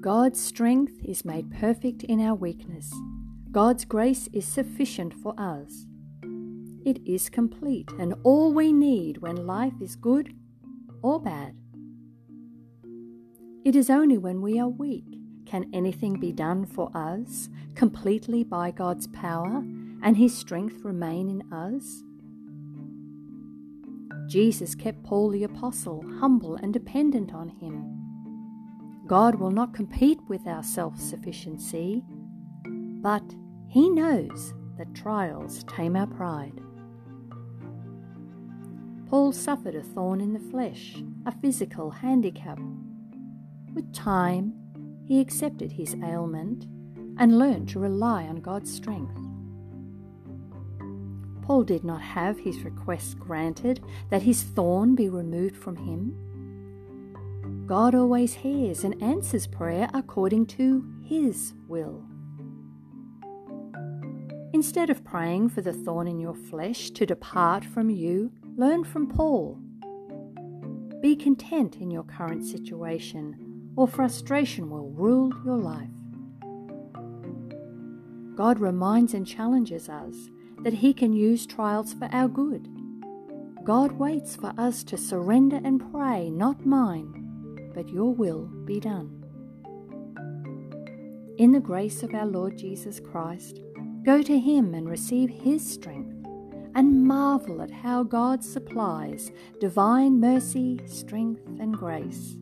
God's strength is made perfect in our weakness. God's grace is sufficient for us. It is complete and all we need when life is good or bad. It is only when we are weak can anything be done for us completely by God's power and His strength remain in us. Jesus kept Paul the Apostle humble and dependent on Him. God will not compete with our self sufficiency, but He knows that trials tame our pride. Paul suffered a thorn in the flesh, a physical handicap. With time, he accepted his ailment and learned to rely on God's strength. Paul did not have his request granted that his thorn be removed from him. God always hears and answers prayer according to his will. Instead of praying for the thorn in your flesh to depart from you, learn from Paul. Be content in your current situation, or frustration will rule your life. God reminds and challenges us that He can use trials for our good. God waits for us to surrender and pray, not mine, but your will be done. In the grace of our Lord Jesus Christ, go to Him and receive His strength, and marvel at how God supplies divine mercy, strength, and grace.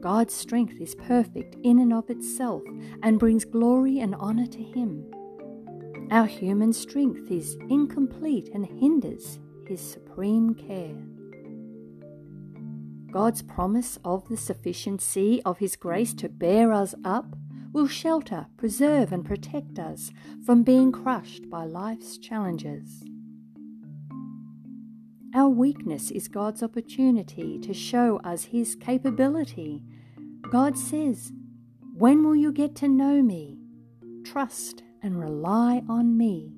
God's strength is perfect in and of itself and brings glory and honour to Him. Our human strength is incomplete and hinders His supreme care. God's promise of the sufficiency of His grace to bear us up will shelter, preserve, and protect us from being crushed by life's challenges. Our weakness is God's opportunity to show us His capability. God says, When will you get to know me? Trust and rely on me.